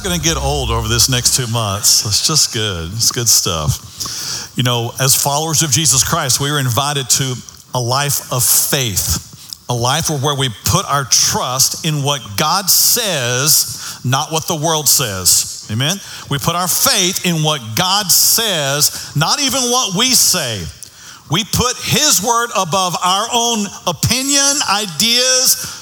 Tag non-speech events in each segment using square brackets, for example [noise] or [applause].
not going to get old over this next two months. It's just good. It's good stuff. You know, as followers of Jesus Christ, we are invited to a life of faith, a life where we put our trust in what God says, not what the world says. Amen? We put our faith in what God says, not even what we say. We put His word above our own opinion, ideas,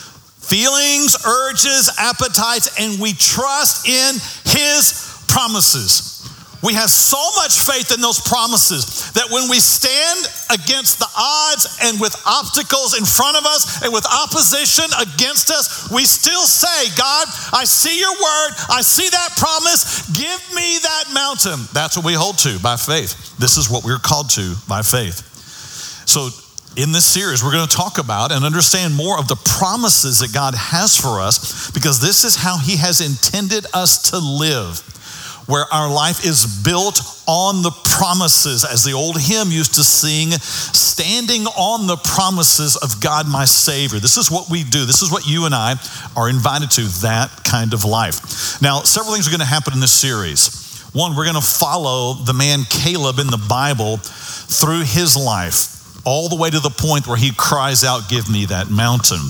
feelings, urges, appetites, and we trust in His promises. We have so much faith in those promises that when we stand against the odds and with obstacles in front of us and with opposition against us, we still say, God, I see your word. I see that promise. Give me that mountain. That's what we hold to by faith. This is what we're called to by faith. So, in this series, we're going to talk about and understand more of the promises that God has for us because this is how He has intended us to live where our life is built on the promises, as the old hymn used to sing, standing on the promises of God my Savior. This is what we do. This is what you and I are invited to, that kind of life. Now, several things are going to happen in this series. One, we're going to follow the man Caleb in the Bible through his life, all the way to the point where he cries out, Give me that mountain.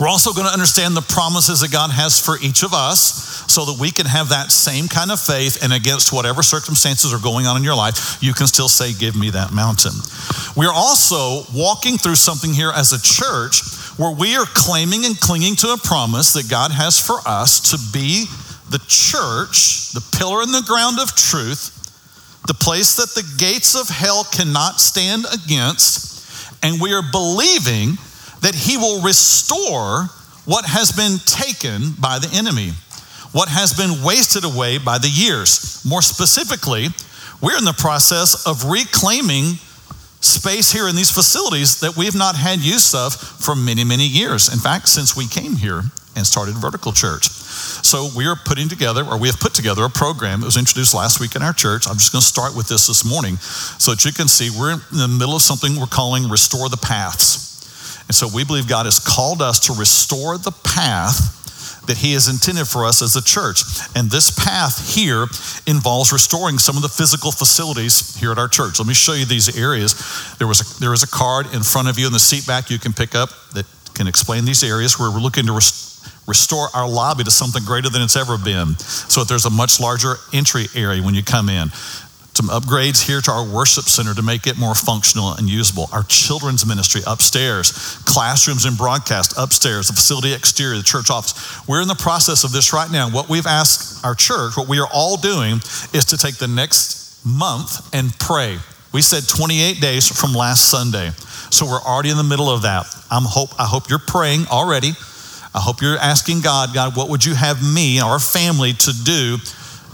We're also going to understand the promises that God has for each of us so that we can have that same kind of faith and against whatever circumstances are going on in your life, you can still say, Give me that mountain. We're also walking through something here as a church where we are claiming and clinging to a promise that God has for us to be the church, the pillar and the ground of truth, the place that the gates of hell cannot stand against. And we are believing that he will restore what has been taken by the enemy, what has been wasted away by the years. More specifically, we're in the process of reclaiming space here in these facilities that we've not had use of for many, many years. In fact, since we came here and started Vertical Church. So we are putting together, or we have put together a program. It was introduced last week in our church. I'm just going to start with this this morning so that you can see we're in the middle of something we're calling Restore the Paths. And so we believe God has called us to restore the path that He has intended for us as a church. And this path here involves restoring some of the physical facilities here at our church. Let me show you these areas. There was a, there is a card in front of you in the seat back you can pick up that can explain these areas where we're looking to restore our lobby to something greater than it's ever been. So that there's a much larger entry area when you come in some upgrades here to our worship center to make it more functional and usable. Our children's ministry upstairs, classrooms and broadcast upstairs, the facility exterior, the church office. We're in the process of this right now. What we've asked our church, what we are all doing, is to take the next month and pray. We said 28 days from last Sunday. So we're already in the middle of that. I'm hope, I hope you're praying already. I hope you're asking God, God, what would you have me our family to do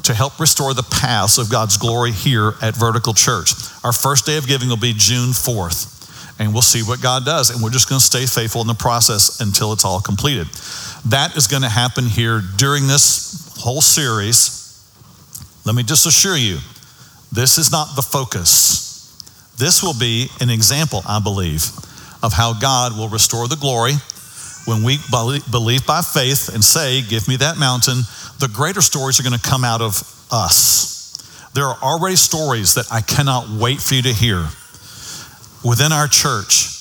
to help restore the paths of God's glory here at Vertical Church. Our first day of giving will be June 4th, and we'll see what God does. And we're just going to stay faithful in the process until it's all completed. That is going to happen here during this whole series. Let me just assure you, this is not the focus. This will be an example, I believe, of how God will restore the glory when we believe by faith and say, Give me that mountain the greater stories are going to come out of us. There are already stories that I cannot wait for you to hear within our church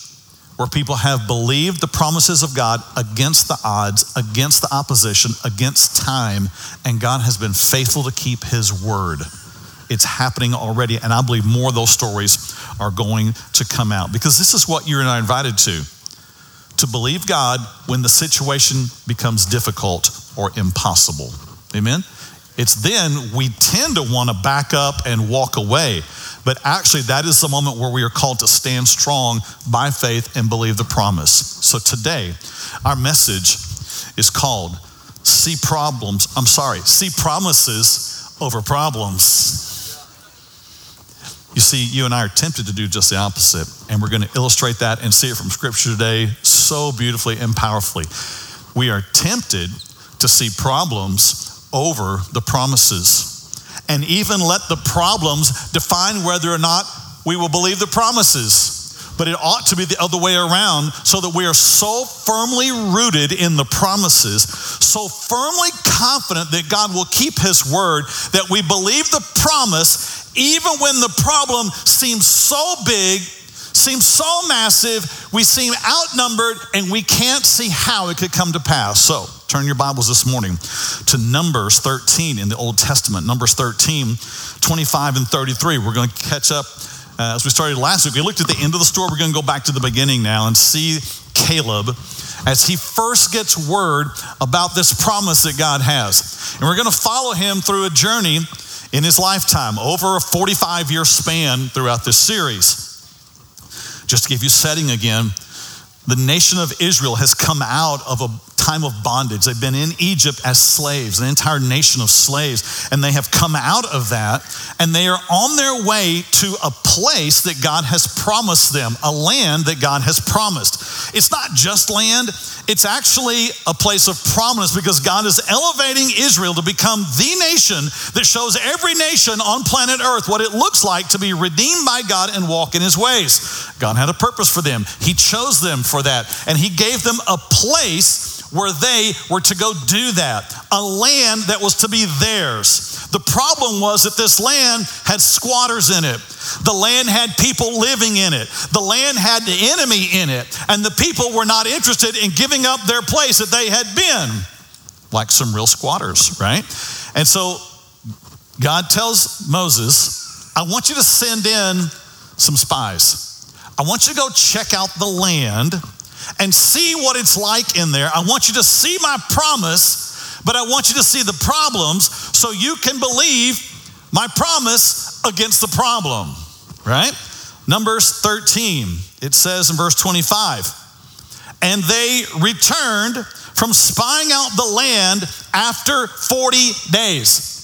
where people have believed the promises of God against the odds, against the opposition, against time, and God has been faithful to keep his word. It's happening already, and I believe more of those stories are going to come out because this is what you and I are invited to to believe God when the situation becomes difficult or impossible. Amen? It's then we tend to want to back up and walk away. But actually, that is the moment where we are called to stand strong by faith and believe the promise. So today, our message is called See Problems. I'm sorry, See Promises over Problems. You see, you and I are tempted to do just the opposite, and we're going to illustrate that and see it from Scripture today so beautifully and powerfully. We are tempted to see problems over the promises, and even let the problems define whether or not we will believe the promises. But it ought to be the other way around so that we are so firmly rooted in the promises, so firmly confident that God will keep his word that we believe the promise even when the problem seems so big, seems so massive, we seem outnumbered, and we can't see how it could come to pass. So, turn your Bibles this morning to Numbers 13 in the Old Testament. Numbers 13, 25 and 33. We're going to catch up uh, as we started last week. We looked at the end of the story. We're going to go back to the beginning now and see Caleb as he first gets word about this promise that God has. And we're going to follow him through a journey in his lifetime over a 45 year span throughout this series. Just to give you setting again, the nation of Israel has come out of a time of bondage. They've been in Egypt as slaves, an entire nation of slaves, and they have come out of that, and they are on their way to a place that God has promised them, a land that God has promised. It's not just land, it's actually a place of promise because God is elevating Israel to become the nation that shows every nation on planet Earth what it looks like to be redeemed by God and walk in his ways. God had a purpose for them, He chose them for that, and He gave them a place where they were to go do that, a land that was to be theirs. The problem was that this land had squatters in it. The land had people living in it. The land had the enemy in it. And the people were not interested in giving up their place that they had been, like some real squatters, right? And so God tells Moses, I want you to send in some spies. I want you to go check out the land and see what it's like in there. I want you to see my promise, but I want you to see the problems so you can believe my promise against the problem, right? Numbers 13, it says in verse 25, and they returned from spying out the land after 40 days.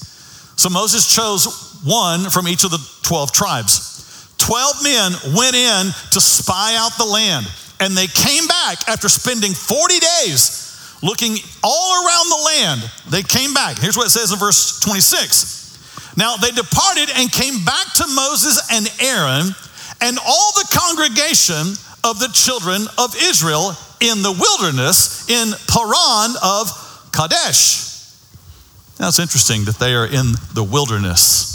So Moses chose one from each of the 12 tribes. 12 men went in to spy out the land. And they came back after spending 40 days looking all around the land. They came back. Here's what it says in verse 26. Now they departed and came back to Moses and Aaron and all the congregation of the children of Israel in the wilderness in Paran of Kadesh. Now it's interesting that they are in the wilderness.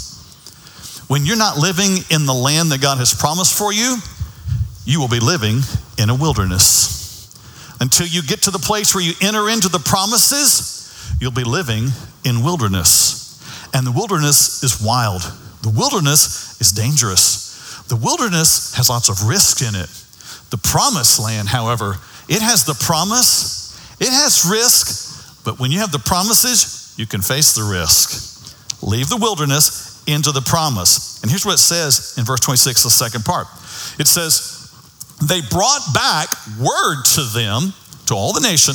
When you're not living in the land that God has promised for you, you will be living in a wilderness. Until you get to the place where you enter into the promises, you'll be living in wilderness. And the wilderness is wild. The wilderness is dangerous. The wilderness has lots of risk in it. The promised land, however, it has the promise, it has risk, but when you have the promises, you can face the risk. Leave the wilderness into the promise. And here's what it says in verse 26, the second part. It says, they brought back word to them, to all the nation,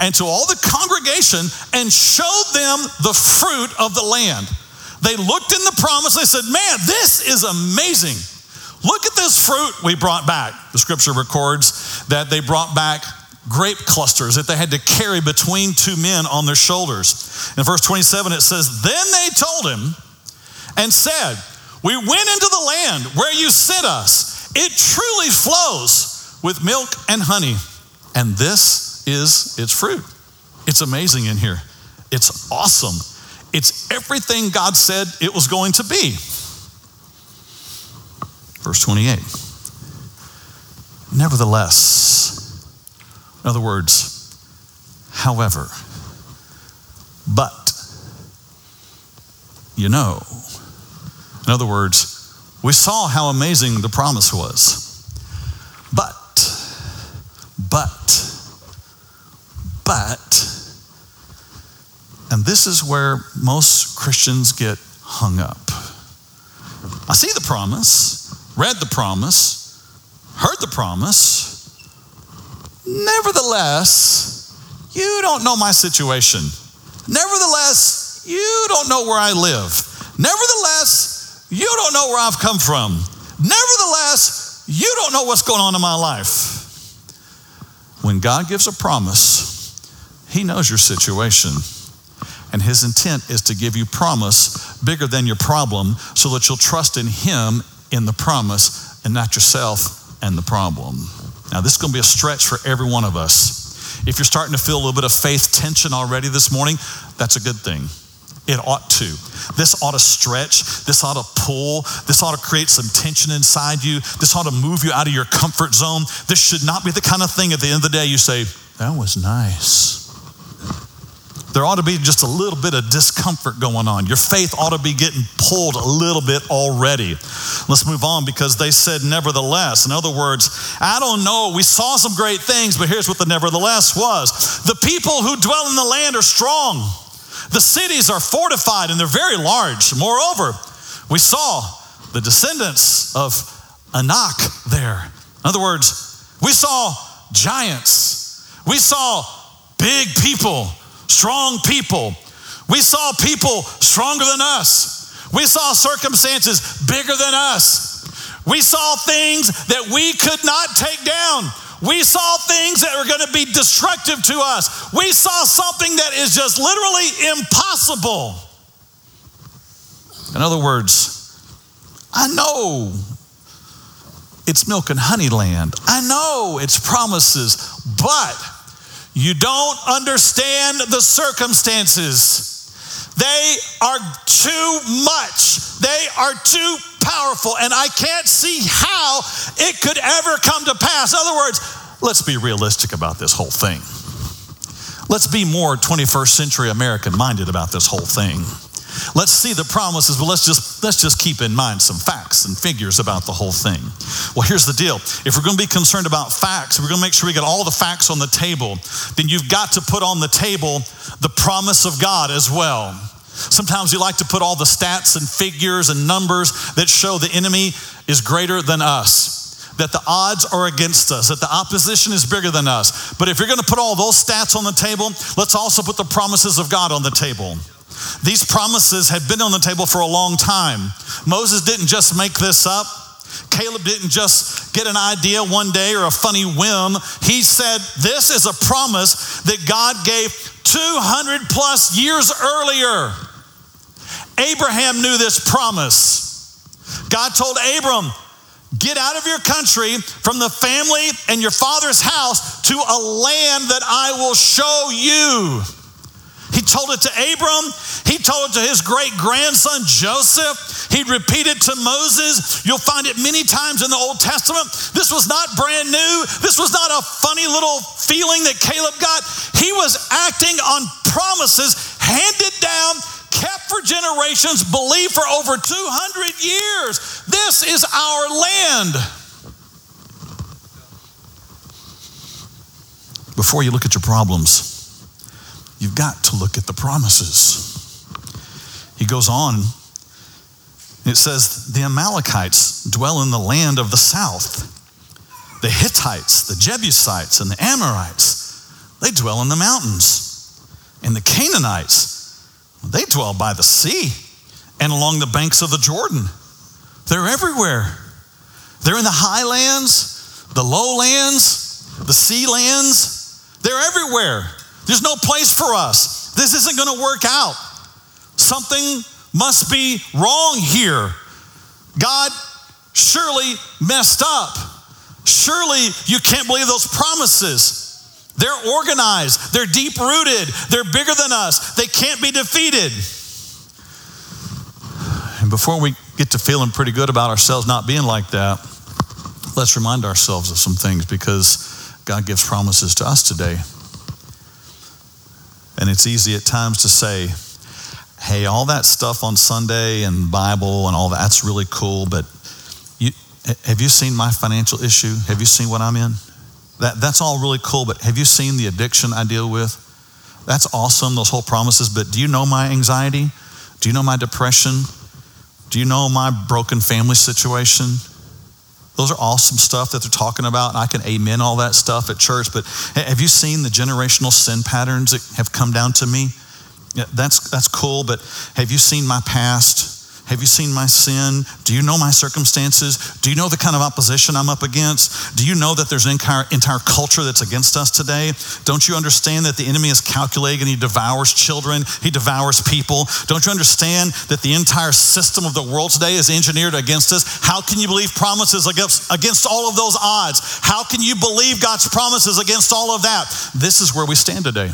and to all the congregation, and showed them the fruit of the land. They looked in the promise, they said, Man, this is amazing. Look at this fruit we brought back. The scripture records that they brought back grape clusters that they had to carry between two men on their shoulders. In verse 27, it says, Then they told him and said, We went into the land where you sent us it truly flows with milk and honey. And this is its fruit. It's amazing in here. It's awesome. It's everything God said it was going to be. Verse 28. Nevertheless, in other words, however, but, you know, in other words, we saw how amazing the promise was. But, but, but, and this is where most Christians get hung up. I see the promise, read the promise, heard the promise. Nevertheless, you don't know my situation. Nevertheless, you don't know where I live. Nevertheless, you don't know where I've come from. Nevertheless, you don't know what's going on in my life. When God gives a promise, He knows your situation. And His intent is to give you promise bigger than your problem so that you'll trust in Him in the promise and not yourself and the problem. Now, this is going to be a stretch for every one of us. If you're starting to feel a little bit of faith tension already this morning, that's a good thing. It ought to. This ought to stretch. This ought to pull. This ought to create some tension inside you. This ought to move you out of your comfort zone. This should not be the kind of thing at the end of the day you say, That was nice. There ought to be just a little bit of discomfort going on. Your faith ought to be getting pulled a little bit already. Let's move on because they said, nevertheless. In other words, I don't know, we saw some great things, but here's what the nevertheless was the people who dwell in the land are strong. The cities are fortified and they're very large. Moreover, we saw the descendants of Anak there. In other words, we saw giants. We saw big people strong people. We saw people stronger than us. We saw circumstances bigger than us. We saw things that we could not take down. We saw things that were going to be destructive to us. We saw something that is just literally impossible. In other words, I know it's milk and honey land. I know it's promises, but you don't understand the circumstances. They are too much. They are too powerful, and I can't see how it could ever come to pass. In other words, let's be realistic about this whole thing. Let's be more 21st century American minded about this whole thing. Let's see the promises, but let's just let's just keep in mind some facts and figures about the whole thing. Well, here's the deal. If we're going to be concerned about facts, we're going to make sure we get all the facts on the table, then you've got to put on the table the promise of God as well. Sometimes you like to put all the stats and figures and numbers that show the enemy is greater than us, that the odds are against us, that the opposition is bigger than us. But if you're going to put all those stats on the table, let's also put the promises of God on the table. These promises have been on the table for a long time. Moses didn't just make this up. Caleb didn't just get an idea one day or a funny whim. He said, This is a promise that God gave 200 plus years earlier. Abraham knew this promise. God told Abram, Get out of your country from the family and your father's house to a land that I will show you. He told it to Abram. He told it to his great grandson Joseph. He'd repeat it to Moses. You'll find it many times in the Old Testament. This was not brand new. This was not a funny little feeling that Caleb got. He was acting on promises handed down, kept for generations, believed for over 200 years. This is our land. Before you look at your problems, You've got to look at the promises. He goes on, it says, The Amalekites dwell in the land of the south. The Hittites, the Jebusites, and the Amorites, they dwell in the mountains. And the Canaanites, they dwell by the sea and along the banks of the Jordan. They're everywhere. They're in the highlands, the lowlands, the sea lands. They're everywhere. There's no place for us. This isn't going to work out. Something must be wrong here. God surely messed up. Surely you can't believe those promises. They're organized, they're deep rooted, they're bigger than us, they can't be defeated. And before we get to feeling pretty good about ourselves not being like that, let's remind ourselves of some things because God gives promises to us today. And it's easy at times to say, hey, all that stuff on Sunday and Bible and all that's really cool, but you, have you seen my financial issue? Have you seen what I'm in? That, that's all really cool, but have you seen the addiction I deal with? That's awesome, those whole promises, but do you know my anxiety? Do you know my depression? Do you know my broken family situation? Those are awesome stuff that they're talking about. And I can amen all that stuff at church. But have you seen the generational sin patterns that have come down to me? Yeah, that's, that's cool, but have you seen my past? Have you seen my sin? Do you know my circumstances? Do you know the kind of opposition I'm up against? Do you know that there's an entire, entire culture that's against us today? Don't you understand that the enemy is calculating and he devours children? He devours people. Don't you understand that the entire system of the world today is engineered against us? How can you believe promises against, against all of those odds? How can you believe God's promises against all of that? This is where we stand today.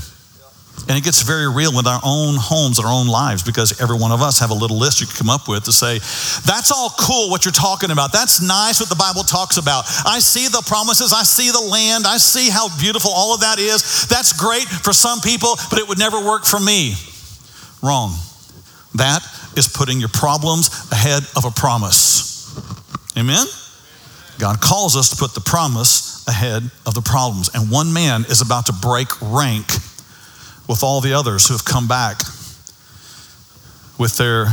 And it gets very real in our own homes and our own lives because every one of us have a little list you can come up with to say, that's all cool what you're talking about. That's nice what the Bible talks about. I see the promises, I see the land, I see how beautiful all of that is. That's great for some people, but it would never work for me. Wrong. That is putting your problems ahead of a promise. Amen? God calls us to put the promise ahead of the problems. And one man is about to break rank with all the others who have come back with their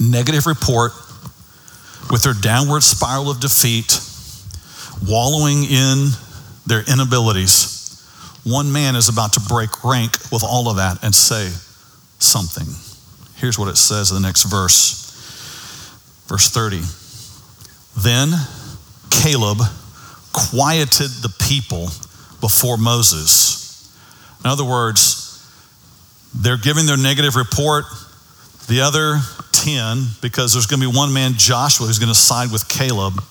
negative report, with their downward spiral of defeat, wallowing in their inabilities. One man is about to break rank with all of that and say something. Here's what it says in the next verse. Verse 30. Then Caleb quieted the people before Moses in other words, they're giving their negative report. The other 10, because there's going to be one man, Joshua, who's going to side with Caleb.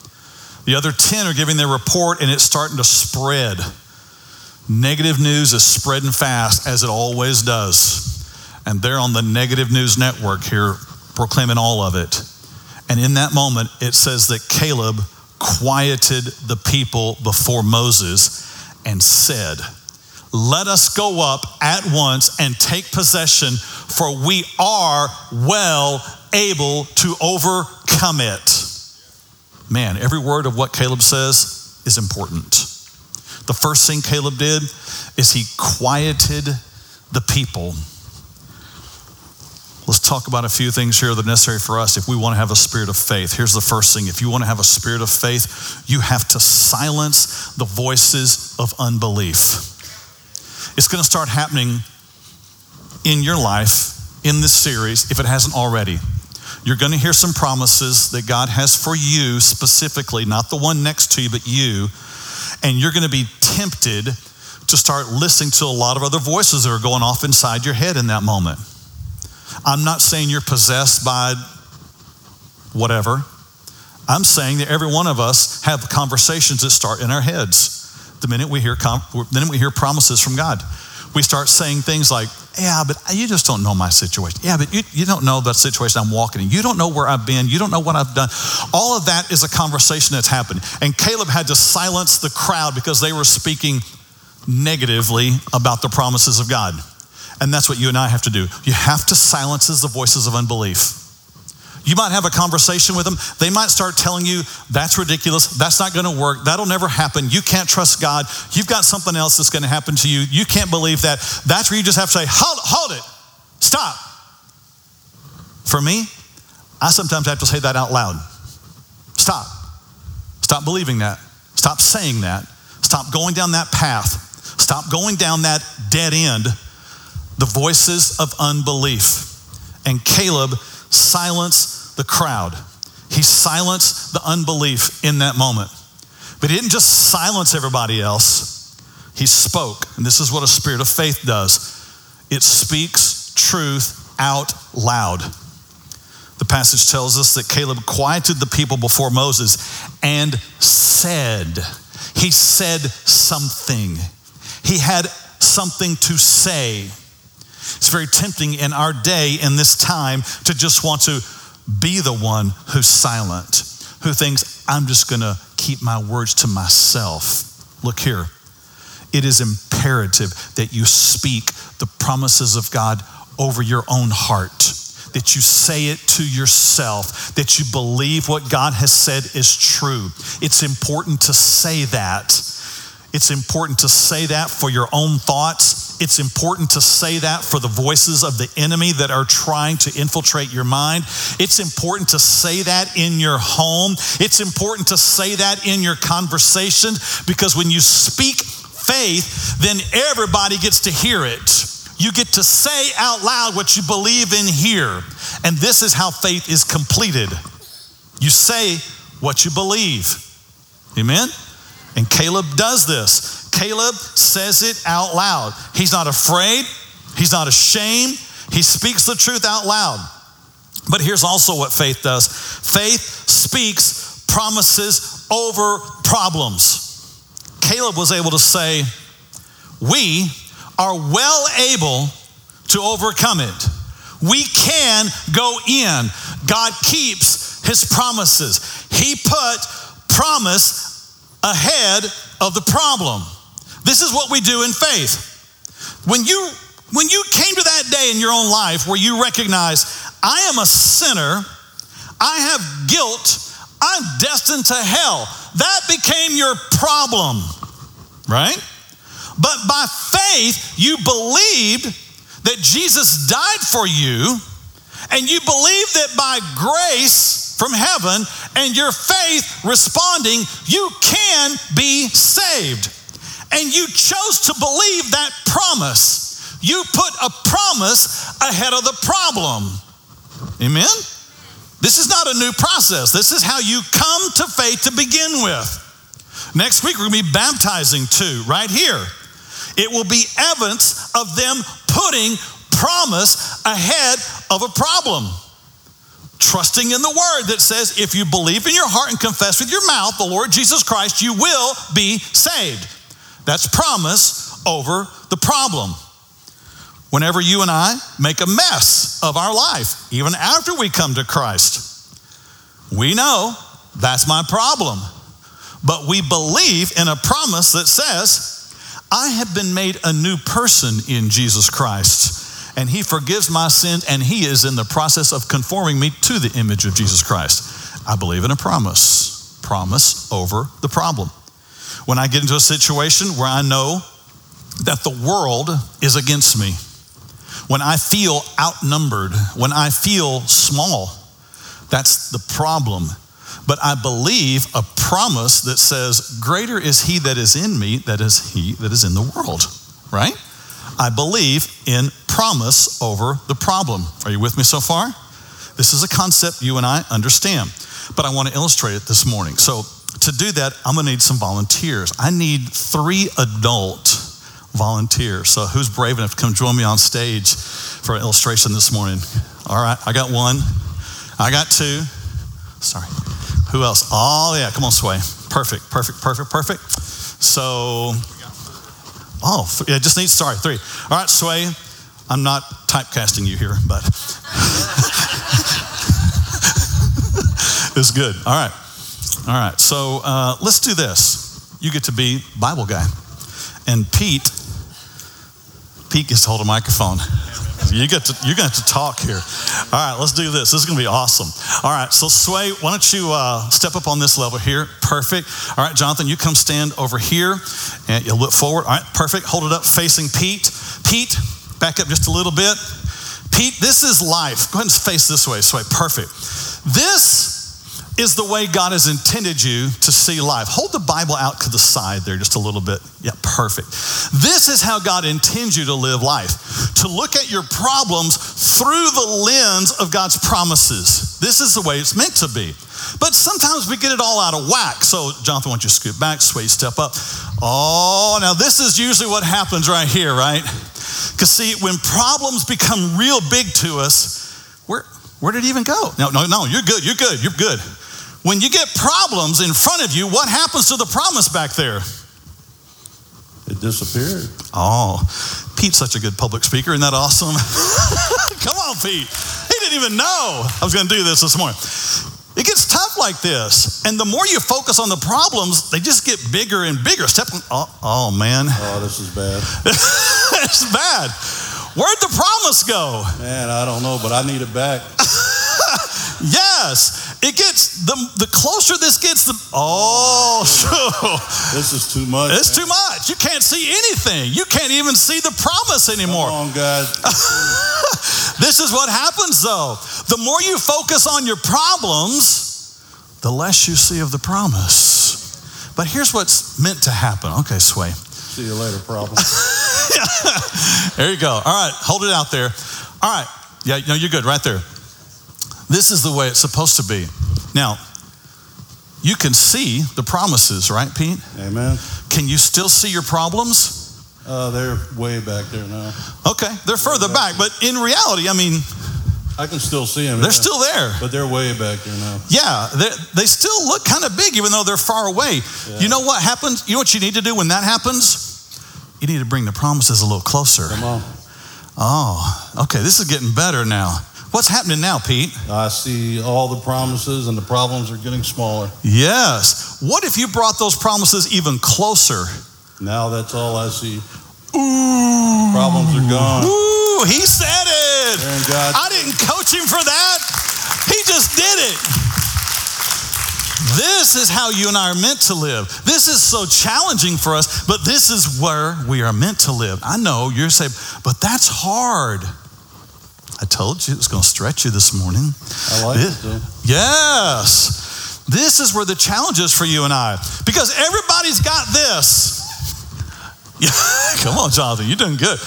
The other 10 are giving their report, and it's starting to spread. Negative news is spreading fast, as it always does. And they're on the negative news network here, proclaiming all of it. And in that moment, it says that Caleb quieted the people before Moses and said, let us go up at once and take possession, for we are well able to overcome it. Man, every word of what Caleb says is important. The first thing Caleb did is he quieted the people. Let's talk about a few things here that are necessary for us if we want to have a spirit of faith. Here's the first thing if you want to have a spirit of faith, you have to silence the voices of unbelief. It's going to start happening in your life in this series if it hasn't already. You're going to hear some promises that God has for you specifically, not the one next to you, but you. And you're going to be tempted to start listening to a lot of other voices that are going off inside your head in that moment. I'm not saying you're possessed by whatever. I'm saying that every one of us have conversations that start in our heads the minute we hear, the minute we hear promises from God. We start saying things like, yeah, but you just don't know my situation. Yeah, but you, you don't know the situation I'm walking in. You don't know where I've been. You don't know what I've done. All of that is a conversation that's happened. And Caleb had to silence the crowd because they were speaking negatively about the promises of God. And that's what you and I have to do. You have to silence the voices of unbelief. You might have a conversation with them. They might start telling you, that's ridiculous. That's not going to work. That'll never happen. You can't trust God. You've got something else that's going to happen to you. You can't believe that. That's where you just have to say, hold, hold it. Stop. For me, I sometimes have to say that out loud. Stop. Stop believing that. Stop saying that. Stop going down that path. Stop going down that dead end. The voices of unbelief. And Caleb silenced the crowd. He silenced the unbelief in that moment. But he didn't just silence everybody else, he spoke. And this is what a spirit of faith does it speaks truth out loud. The passage tells us that Caleb quieted the people before Moses and said, He said something. He had something to say. It's very tempting in our day, in this time, to just want to be the one who's silent, who thinks, I'm just going to keep my words to myself. Look here. It is imperative that you speak the promises of God over your own heart that you say it to yourself, that you believe what God has said is true. It's important to say that. It's important to say that for your own thoughts. It's important to say that for the voices of the enemy that are trying to infiltrate your mind. It's important to say that in your home. It's important to say that in your conversation because when you speak faith, then everybody gets to hear it. You get to say out loud what you believe in here. And this is how faith is completed. You say what you believe. Amen? And Caleb does this. Caleb says it out loud. He's not afraid, he's not ashamed. He speaks the truth out loud. But here's also what faith does faith speaks promises over problems. Caleb was able to say, We are well able to overcome it. We can go in. God keeps his promises. He put promise ahead of the problem. This is what we do in faith. When you when you came to that day in your own life where you recognize I am a sinner, I have guilt, I'm destined to hell. That became your problem, right? But by faith, you believed that Jesus died for you, and you believe that by grace from heaven and your faith responding, you can be saved. And you chose to believe that promise. You put a promise ahead of the problem. Amen? This is not a new process. This is how you come to faith to begin with. Next week, we're going to be baptizing too, right here. It will be evidence of them putting promise ahead of a problem. Trusting in the word that says, if you believe in your heart and confess with your mouth the Lord Jesus Christ, you will be saved. That's promise over the problem. Whenever you and I make a mess of our life, even after we come to Christ, we know that's my problem. But we believe in a promise that says, I have been made a new person in Jesus Christ and he forgives my sins and he is in the process of conforming me to the image of Jesus Christ. I believe in a promise, promise over the problem. When I get into a situation where I know that the world is against me, when I feel outnumbered, when I feel small, that's the problem. But I believe a promise that says, Greater is he that is in me, that is he that is in the world, right? I believe in promise over the problem. Are you with me so far? This is a concept you and I understand, but I want to illustrate it this morning. So, to do that, I'm going to need some volunteers. I need three adult volunteers. So, who's brave enough to come join me on stage for an illustration this morning? All right, I got one. I got two. Sorry. Who else? Oh, yeah, come on, Sway. Perfect, perfect, perfect, perfect. So, oh, yeah, just need, sorry, three. All right, Sway, I'm not typecasting you here, but [laughs] it's good. All right. All right. So uh, let's do this. You get to be Bible guy. And Pete, Pete gets hold a microphone. You get to, you're going to have to talk here. All right, let's do this. This is going to be awesome. All right, so Sway, why don't you uh, step up on this level here? Perfect. All right, Jonathan, you come stand over here and you look forward. All right, perfect. Hold it up facing Pete. Pete, back up just a little bit. Pete, this is life. Go ahead and face this way, Sway. Perfect. This is the way God has intended you to see life. Hold the Bible out to the side there just a little bit. Yeah, perfect. This is how God intends you to live life to look at your problems through the lens of God's promises. This is the way it's meant to be. But sometimes we get it all out of whack. So, Jonathan, why don't you scoot back, sway, step up. Oh, now this is usually what happens right here, right? Because, see, when problems become real big to us, where, where did it even go? No, no, no, you're good, you're good, you're good. When you get problems in front of you, what happens to the promise back there? It disappeared. Oh, Pete's such a good public speaker. Isn't that awesome? [laughs] Come on, Pete. He didn't even know I was going to do this this morning. It gets tough like this. And the more you focus on the problems, they just get bigger and bigger. Step, oh, oh man. Oh, this is bad. [laughs] it's bad. Where'd the promise go? Man, I don't know, but I need it back. [laughs] yes. It gets the the closer this gets, the oh, [laughs] this is [laughs] too much. It's man. too much. You can't see anything. You can't even see the promise anymore. Come on, God. [laughs] this is what happens, though. The more you focus on your problems, the less you see of the promise. But here's what's meant to happen. Okay, Sway. See you later, problem. there you go. All right, hold it out there. All right. Yeah, no, you're good right there. This is the way it's supposed to be. Now, you can see the promises, right, Pete? Amen. Can you still see your problems? Uh, they're way back there now. Okay, they're further back, but in reality, I mean, I can still see them. they're yeah. still there. But they're way back there now. Yeah, they they still look kind of big even though they're far away. You know what happens? You know what you need to do when that happens? You need to bring the promises a little closer. Come on. Oh, okay, this is getting better now. What's happening now, Pete? I see all the promises and the problems are getting smaller. Yes. What if you brought those promises even closer? Now that's all I see. Ooh. Problems are gone. Ooh, he said it. They're in God's I didn't coach him for that. He just did it. This is how you and I are meant to live. This is so challenging for us, but this is where we are meant to live. I know you're saying, but that's hard. I told you it was going to stretch you this morning. I like This- it. Yes. This is where the challenge is for you and I. Because everybody's got this. [laughs] Come on, Jonathan, you're doing good.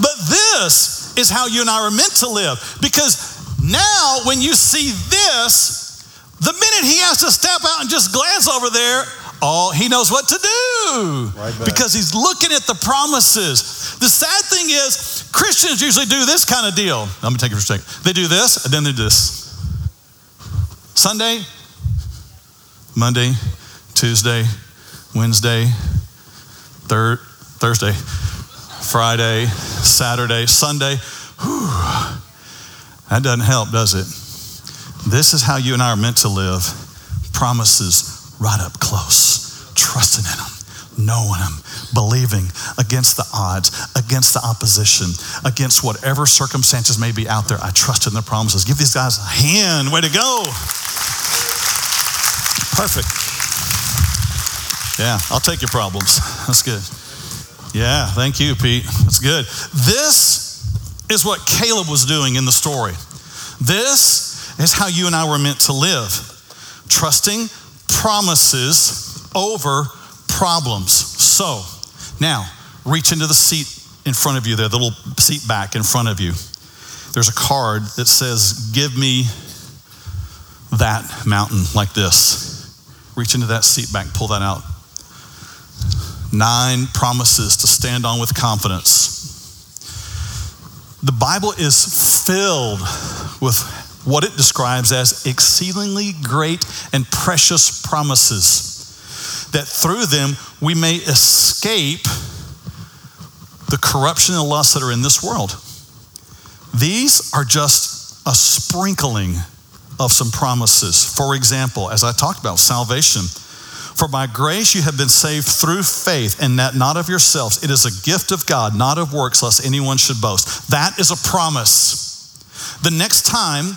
But this is how you and I are meant to live. Because now, when you see this, the minute he has to step out and just glance over there, oh, he knows what to do. Right because he's looking at the promises. The sad thing is, Christians usually do this kind of deal. Let me take it for a second. They do this, and then they do this. Sunday, Monday, Tuesday, Wednesday, third, Thursday, Friday, Saturday, Sunday. Whew. That doesn't help, does it? This is how you and I are meant to live. Promises right up close, trusting in them, knowing Him, believing against the odds, against the opposition, against whatever circumstances may be out there. I trust in the promises. Give these guys a hand. Way to go. Perfect. Yeah, I'll take your problems. That's good. Yeah, thank you, Pete. That's good. This is what Caleb was doing in the story. This is how you and I were meant to live trusting promises over problems. So, now reach into the seat in front of you there, the little seat back in front of you. There's a card that says, Give me that mountain like this. Reach into that seat back, pull that out. Nine promises to stand on with confidence. The Bible is filled with what it describes as exceedingly great and precious promises, that through them we may escape the corruption and lusts that are in this world. These are just a sprinkling of some promises. For example, as I talked about, salvation. For by grace you have been saved through faith, and that not of yourselves. It is a gift of God, not of works, lest anyone should boast. That is a promise. The next time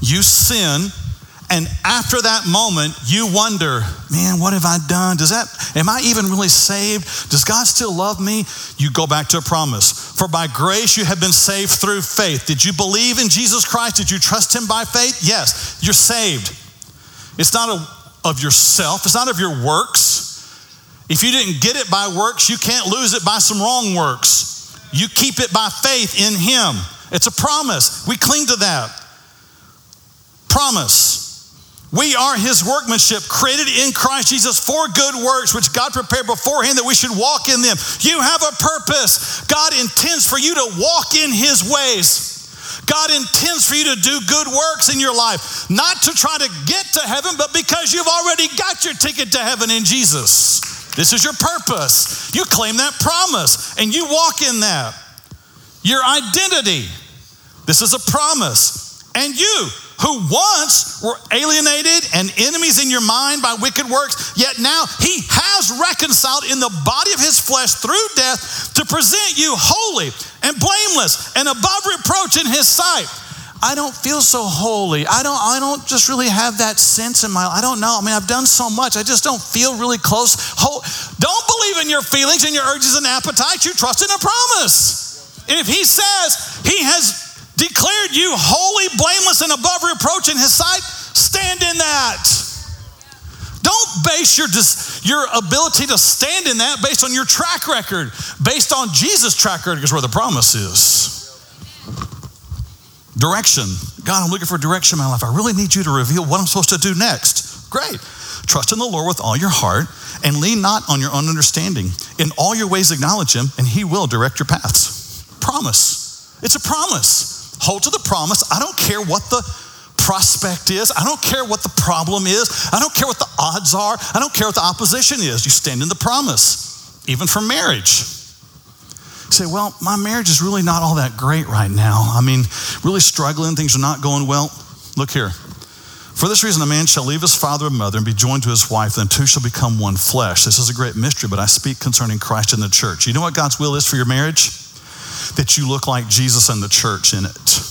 you sin, and after that moment, you wonder, man, what have I done? Does that, am I even really saved? Does God still love me? You go back to a promise. For by grace you have been saved through faith. Did you believe in Jesus Christ? Did you trust him by faith? Yes, you're saved. It's not a, of yourself, it's not of your works. If you didn't get it by works, you can't lose it by some wrong works. You keep it by faith in him. It's a promise. We cling to that promise. We are his workmanship, created in Christ Jesus for good works, which God prepared beforehand that we should walk in them. You have a purpose. God intends for you to walk in his ways. God intends for you to do good works in your life, not to try to get to heaven, but because you've already got your ticket to heaven in Jesus. This is your purpose. You claim that promise and you walk in that. Your identity. This is a promise. And you, who once were alienated and enemies in your mind by wicked works, yet now he has reconciled in the body of his flesh through death to present you holy and blameless and above reproach in his sight. I don't feel so holy. I don't I don't just really have that sense in my I don't know. I mean, I've done so much. I just don't feel really close. Don't believe in your feelings and your urges and appetites. You trust in a promise. If he says he has declared you holy, blameless, and above reproach in his sight, stand in that. Don't base your, your ability to stand in that based on your track record, based on Jesus' track record, is where the promise is. Direction. God, I'm looking for direction in my life. I really need you to reveal what I'm supposed to do next. Great. Trust in the Lord with all your heart and lean not on your own understanding. In all your ways, acknowledge Him, and He will direct your paths. Promise. It's a promise. Hold to the promise. I don't care what the prospect is. I don't care what the problem is. I don't care what the odds are. I don't care what the opposition is. You stand in the promise, even for marriage. You say, well, my marriage is really not all that great right now. I mean, really struggling, things are not going well. Look here. For this reason, a man shall leave his father and mother and be joined to his wife, then two shall become one flesh. This is a great mystery, but I speak concerning Christ and the church. You know what God's will is for your marriage? That you look like Jesus and the church in it.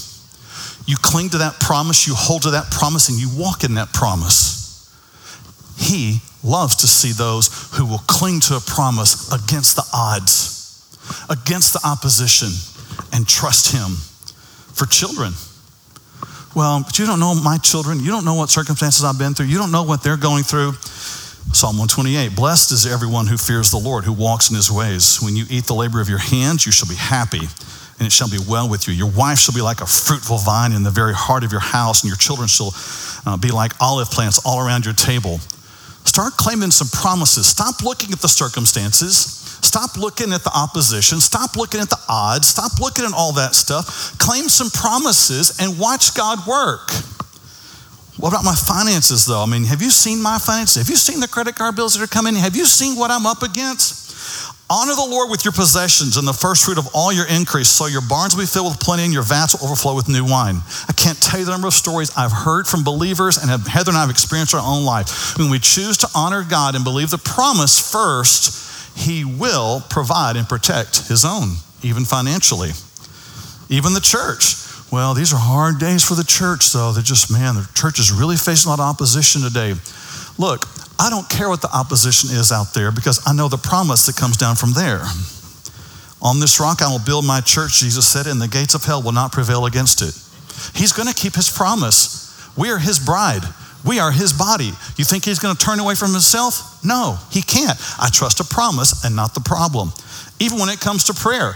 You cling to that promise, you hold to that promise, and you walk in that promise. He loves to see those who will cling to a promise against the odds, against the opposition, and trust Him. For children, well, but you don't know my children. You don't know what circumstances I've been through. You don't know what they're going through. Psalm 128 Blessed is everyone who fears the Lord, who walks in his ways. When you eat the labor of your hands, you shall be happy, and it shall be well with you. Your wife shall be like a fruitful vine in the very heart of your house, and your children shall uh, be like olive plants all around your table. Start claiming some promises. Stop looking at the circumstances. Stop looking at the opposition. Stop looking at the odds. Stop looking at all that stuff. Claim some promises and watch God work. What about my finances, though? I mean, have you seen my finances? Have you seen the credit card bills that are coming? Have you seen what I'm up against? Honor the Lord with your possessions and the first fruit of all your increase, so your barns will be filled with plenty and your vats will overflow with new wine. I can't tell you the number of stories I've heard from believers and have, Heather and I have experienced our own life. When we choose to honor God and believe the promise first, he will provide and protect his own, even financially. Even the church. Well, these are hard days for the church, though. They're just, man, the church is really facing a lot of opposition today. Look, I don't care what the opposition is out there because I know the promise that comes down from there. On this rock I will build my church, Jesus said, and the gates of hell will not prevail against it. He's going to keep his promise. We are his bride. We are his body. You think he's going to turn away from himself? No, he can't. I trust a promise and not the problem. Even when it comes to prayer,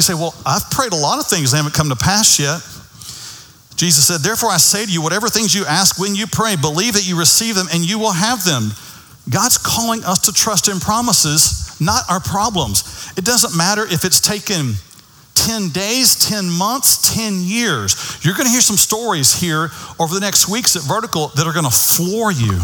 you say, Well, I've prayed a lot of things that haven't come to pass yet. Jesus said, Therefore, I say to you, whatever things you ask when you pray, believe that you receive them and you will have them. God's calling us to trust in promises, not our problems. It doesn't matter if it's taken 10 days, 10 months, 10 years. You're going to hear some stories here over the next weeks at Vertical that are going to floor you.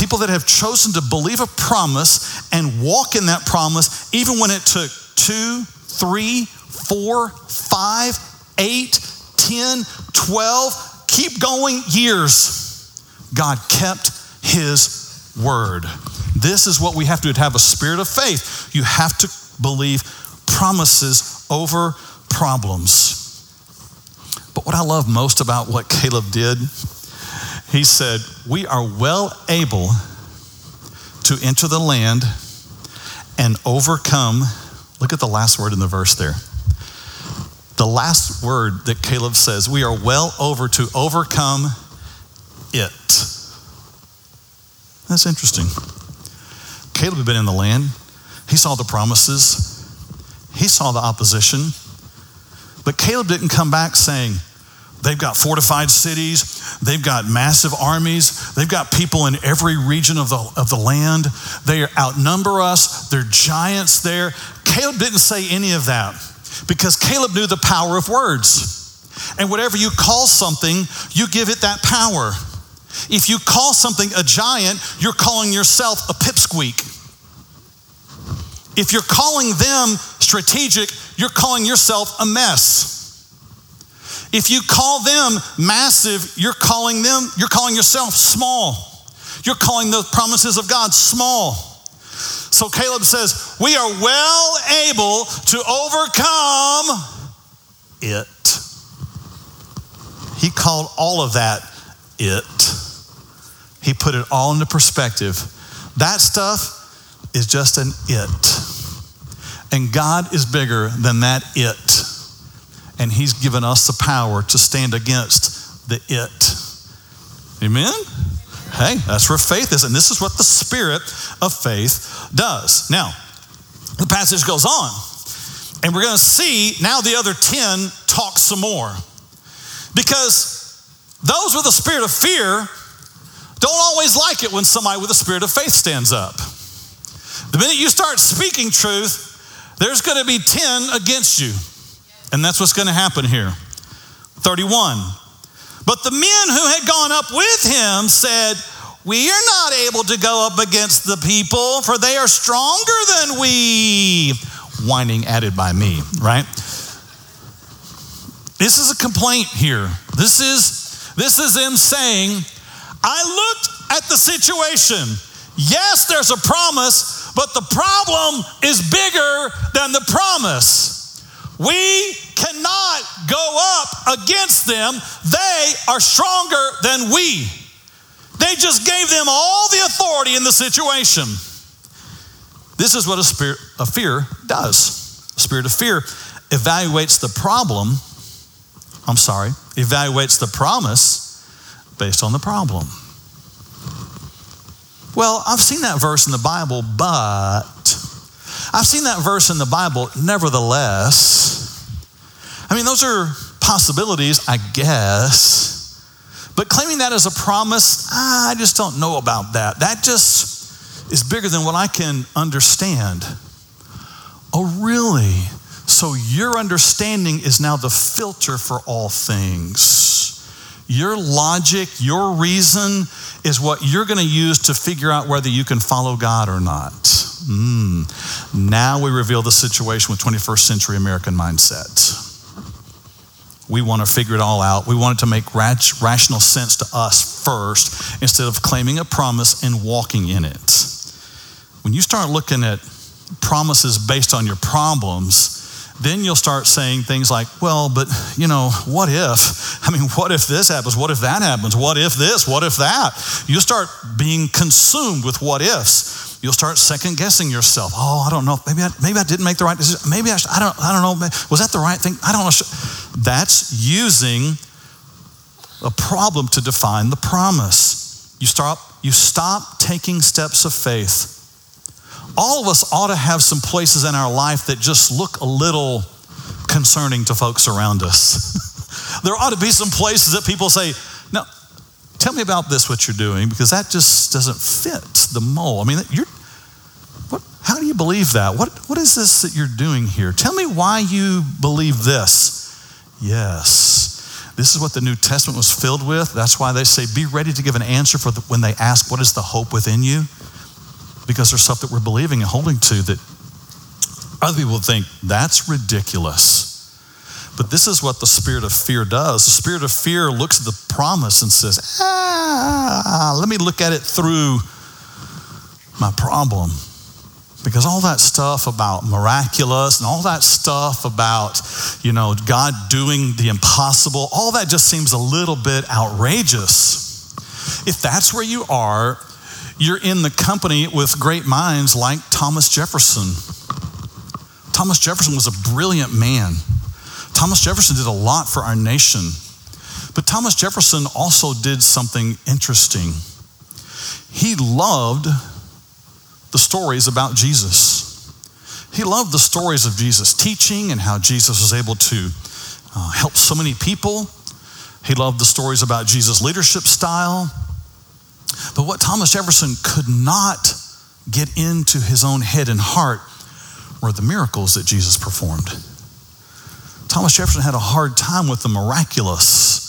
People that have chosen to believe a promise and walk in that promise, even when it took two, three, four, five, eight, 10, 12, keep going years. God kept his word. This is what we have to to have a spirit of faith. You have to believe promises over problems. But what I love most about what Caleb did, he said, We are well able to enter the land and overcome. Look at the last word in the verse there. The last word that Caleb says, we are well over to overcome it. That's interesting. Caleb had been in the land, he saw the promises, he saw the opposition. But Caleb didn't come back saying, They've got fortified cities. They've got massive armies. They've got people in every region of the, of the land. They outnumber us. They're giants there. Caleb didn't say any of that because Caleb knew the power of words. And whatever you call something, you give it that power. If you call something a giant, you're calling yourself a pipsqueak. If you're calling them strategic, you're calling yourself a mess. If you call them massive, you're calling them, you're calling yourself small. You're calling the promises of God small. So Caleb says, We are well able to overcome it. He called all of that it. He put it all into perspective. That stuff is just an it. And God is bigger than that it. And He's given us the power to stand against the it. Amen? Hey, that's where faith is. And this is what the spirit of faith does. Now, the passage goes on. And we're going to see now the other 10 talk some more. Because those with a spirit of fear don't always like it when somebody with a spirit of faith stands up. The minute you start speaking truth, there's going to be 10 against you. And that's what's going to happen here. 31. But the men who had gone up with him said, We are not able to go up against the people, for they are stronger than we. Whining added by me, right? This is a complaint here. This is this is them saying, I looked at the situation. Yes, there's a promise, but the problem is bigger than the promise. We cannot go up against them. They are stronger than we. They just gave them all the authority in the situation. This is what a spirit of fear does. A spirit of fear evaluates the problem, I'm sorry, evaluates the promise based on the problem. Well, I've seen that verse in the Bible, but I've seen that verse in the Bible, nevertheless. I mean, those are possibilities, I guess. But claiming that as a promise, I just don't know about that. That just is bigger than what I can understand. Oh, really? So your understanding is now the filter for all things. Your logic, your reason is what you're going to use to figure out whether you can follow God or not. Mm. Now we reveal the situation with 21st century American mindset. We want to figure it all out. We want it to make rational sense to us first instead of claiming a promise and walking in it. When you start looking at promises based on your problems, then you'll start saying things like, well, but you know, what if? I mean, what if this happens? What if that happens? What if this? What if that? You start being consumed with what ifs. You'll start second guessing yourself. Oh, I don't know. Maybe I, maybe I didn't make the right decision. Maybe I, should, I don't I don't know. Was that the right thing? I don't know. That's using a problem to define the promise. You stop you stop taking steps of faith all of us ought to have some places in our life that just look a little concerning to folks around us. [laughs] there ought to be some places that people say, "No, tell me about this, what you're doing, because that just doesn't fit the mold. I mean, you're, what, how do you believe that? What, what is this that you're doing here? Tell me why you believe this. Yes. This is what the New Testament was filled with. That's why they say, be ready to give an answer for the, when they ask, What is the hope within you? because there's stuff that we're believing and holding to that other people think that's ridiculous. But this is what the spirit of fear does. The spirit of fear looks at the promise and says, ah, let me look at it through my problem. Because all that stuff about miraculous and all that stuff about, you know, God doing the impossible, all that just seems a little bit outrageous. If that's where you are, you're in the company with great minds like Thomas Jefferson. Thomas Jefferson was a brilliant man. Thomas Jefferson did a lot for our nation. But Thomas Jefferson also did something interesting. He loved the stories about Jesus. He loved the stories of Jesus' teaching and how Jesus was able to uh, help so many people. He loved the stories about Jesus' leadership style. But what Thomas Jefferson could not get into his own head and heart were the miracles that Jesus performed. Thomas Jefferson had a hard time with the miraculous.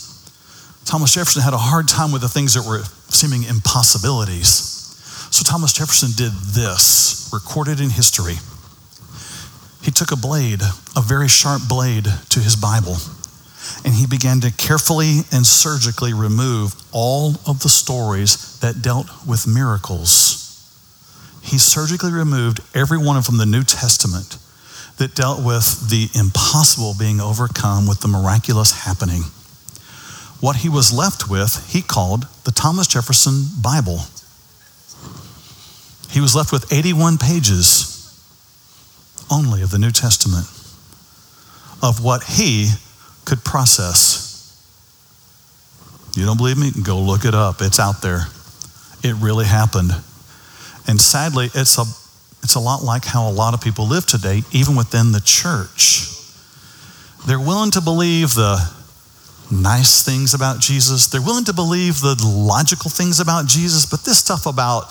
Thomas Jefferson had a hard time with the things that were seeming impossibilities. So Thomas Jefferson did this, recorded in history. He took a blade, a very sharp blade, to his Bible and he began to carefully and surgically remove all of the stories that dealt with miracles. He surgically removed every one from the New Testament that dealt with the impossible being overcome with the miraculous happening. What he was left with, he called the Thomas Jefferson Bible. He was left with 81 pages only of the New Testament of what he could process. You don't believe me? Go look it up. It's out there. It really happened. And sadly, it's a, it's a lot like how a lot of people live today, even within the church. They're willing to believe the nice things about Jesus. They're willing to believe the logical things about Jesus, but this stuff about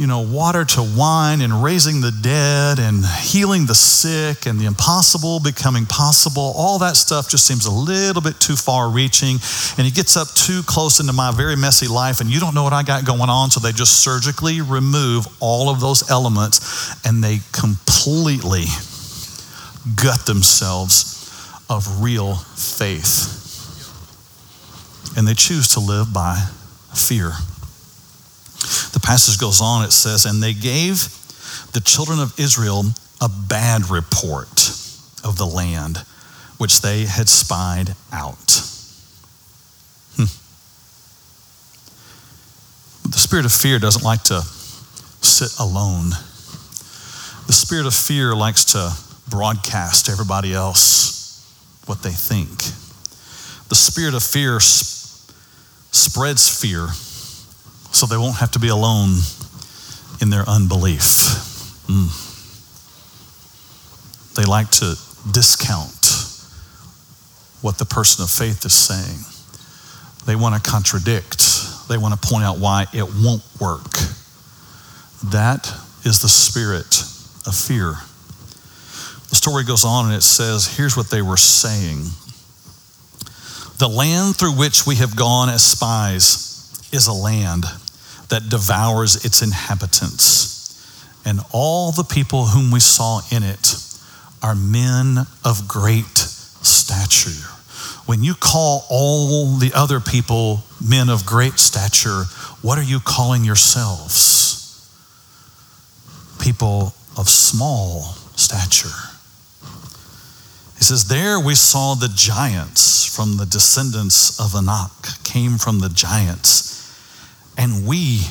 you know, water to wine and raising the dead and healing the sick and the impossible becoming possible, all that stuff just seems a little bit too far reaching. And it gets up too close into my very messy life, and you don't know what I got going on. So they just surgically remove all of those elements and they completely gut themselves of real faith. And they choose to live by fear. The passage goes on, it says, And they gave the children of Israel a bad report of the land which they had spied out. Hmm. The spirit of fear doesn't like to sit alone. The spirit of fear likes to broadcast to everybody else what they think. The spirit of fear sp- spreads fear so they won't have to be alone in their unbelief. Mm. They like to discount what the person of faith is saying. They want to contradict, they want to point out why it won't work. That is the spirit of fear. The story goes on and it says, here's what they were saying The land through which we have gone as spies is a land that devours its inhabitants. And all the people whom we saw in it are men of great stature. When you call all the other people men of great stature, what are you calling yourselves? People of small stature. He says, There we saw the giants from the descendants of Anak, came from the giants and we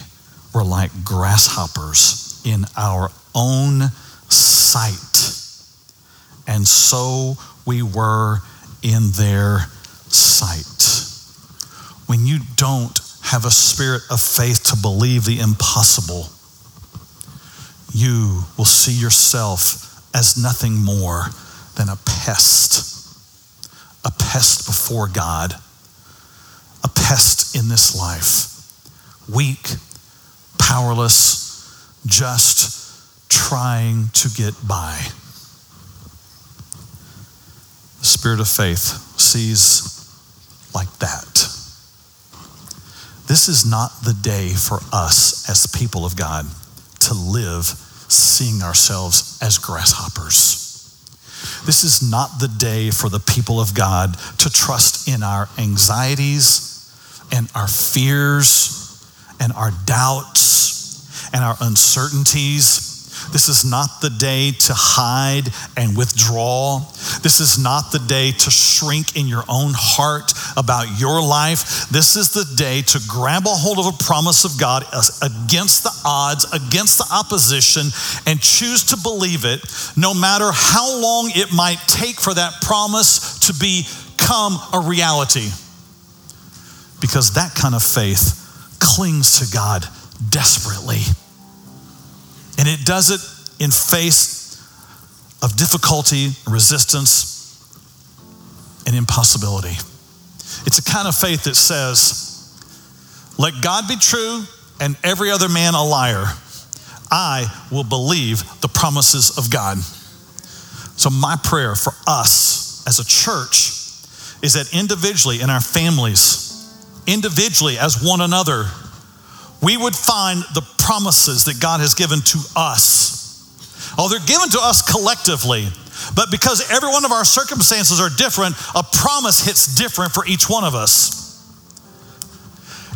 were like grasshoppers in our own sight. And so we were in their sight. When you don't have a spirit of faith to believe the impossible, you will see yourself as nothing more than a pest, a pest before God, a pest in this life weak, powerless, just trying to get by. The spirit of faith sees like that. This is not the day for us as people of God to live seeing ourselves as grasshoppers. This is not the day for the people of God to trust in our anxieties and our fears and our doubts and our uncertainties. This is not the day to hide and withdraw. This is not the day to shrink in your own heart about your life. This is the day to grab a hold of a promise of God against the odds, against the opposition, and choose to believe it, no matter how long it might take for that promise to become a reality. Because that kind of faith clings to God desperately. And it does it in face of difficulty, resistance, and impossibility. It's a kind of faith that says, let God be true and every other man a liar. I will believe the promises of God. So, my prayer for us as a church is that individually in our families, individually as one another, we would find the promises that God has given to us. Oh, they're given to us collectively, but because every one of our circumstances are different, a promise hits different for each one of us.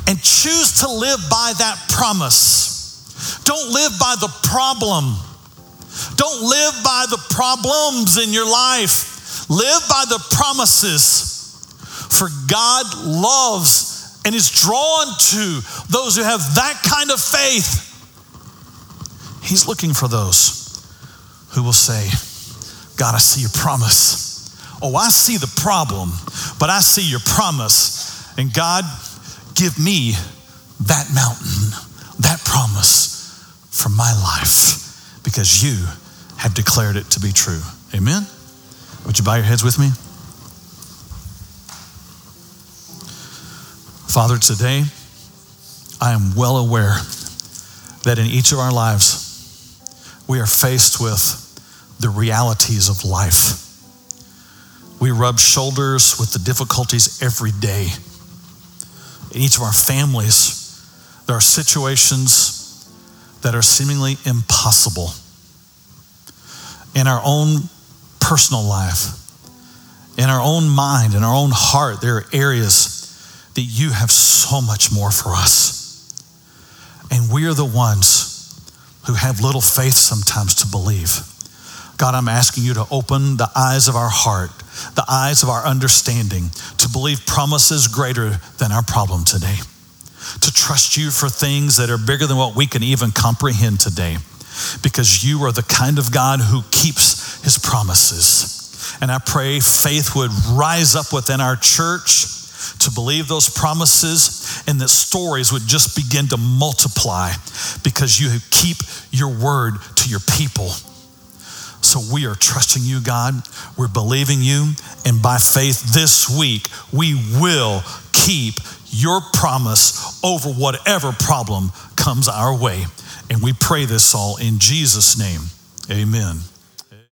And choose to live by that promise. Don't live by the problem. Don't live by the problems in your life. Live by the promises. For God loves and is drawn to those who have that kind of faith. He's looking for those who will say, God, I see your promise. Oh, I see the problem, but I see your promise. And God, give me that mountain, that promise for my life because you have declared it to be true. Amen? Would you bow your heads with me? Father, today I am well aware that in each of our lives we are faced with the realities of life. We rub shoulders with the difficulties every day. In each of our families, there are situations that are seemingly impossible. In our own personal life, in our own mind, in our own heart, there are areas that you have so much more for us. And we are the ones who have little faith sometimes to believe. God, I'm asking you to open the eyes of our heart, the eyes of our understanding, to believe promises greater than our problem today, to trust you for things that are bigger than what we can even comprehend today, because you are the kind of God who keeps his promises. And I pray faith would rise up within our church to believe those promises and that stories would just begin to multiply because you keep your word to your people. So we are trusting you, God. We're believing you. And by faith this week, we will keep your promise over whatever problem comes our way. And we pray this all in Jesus' name. Amen.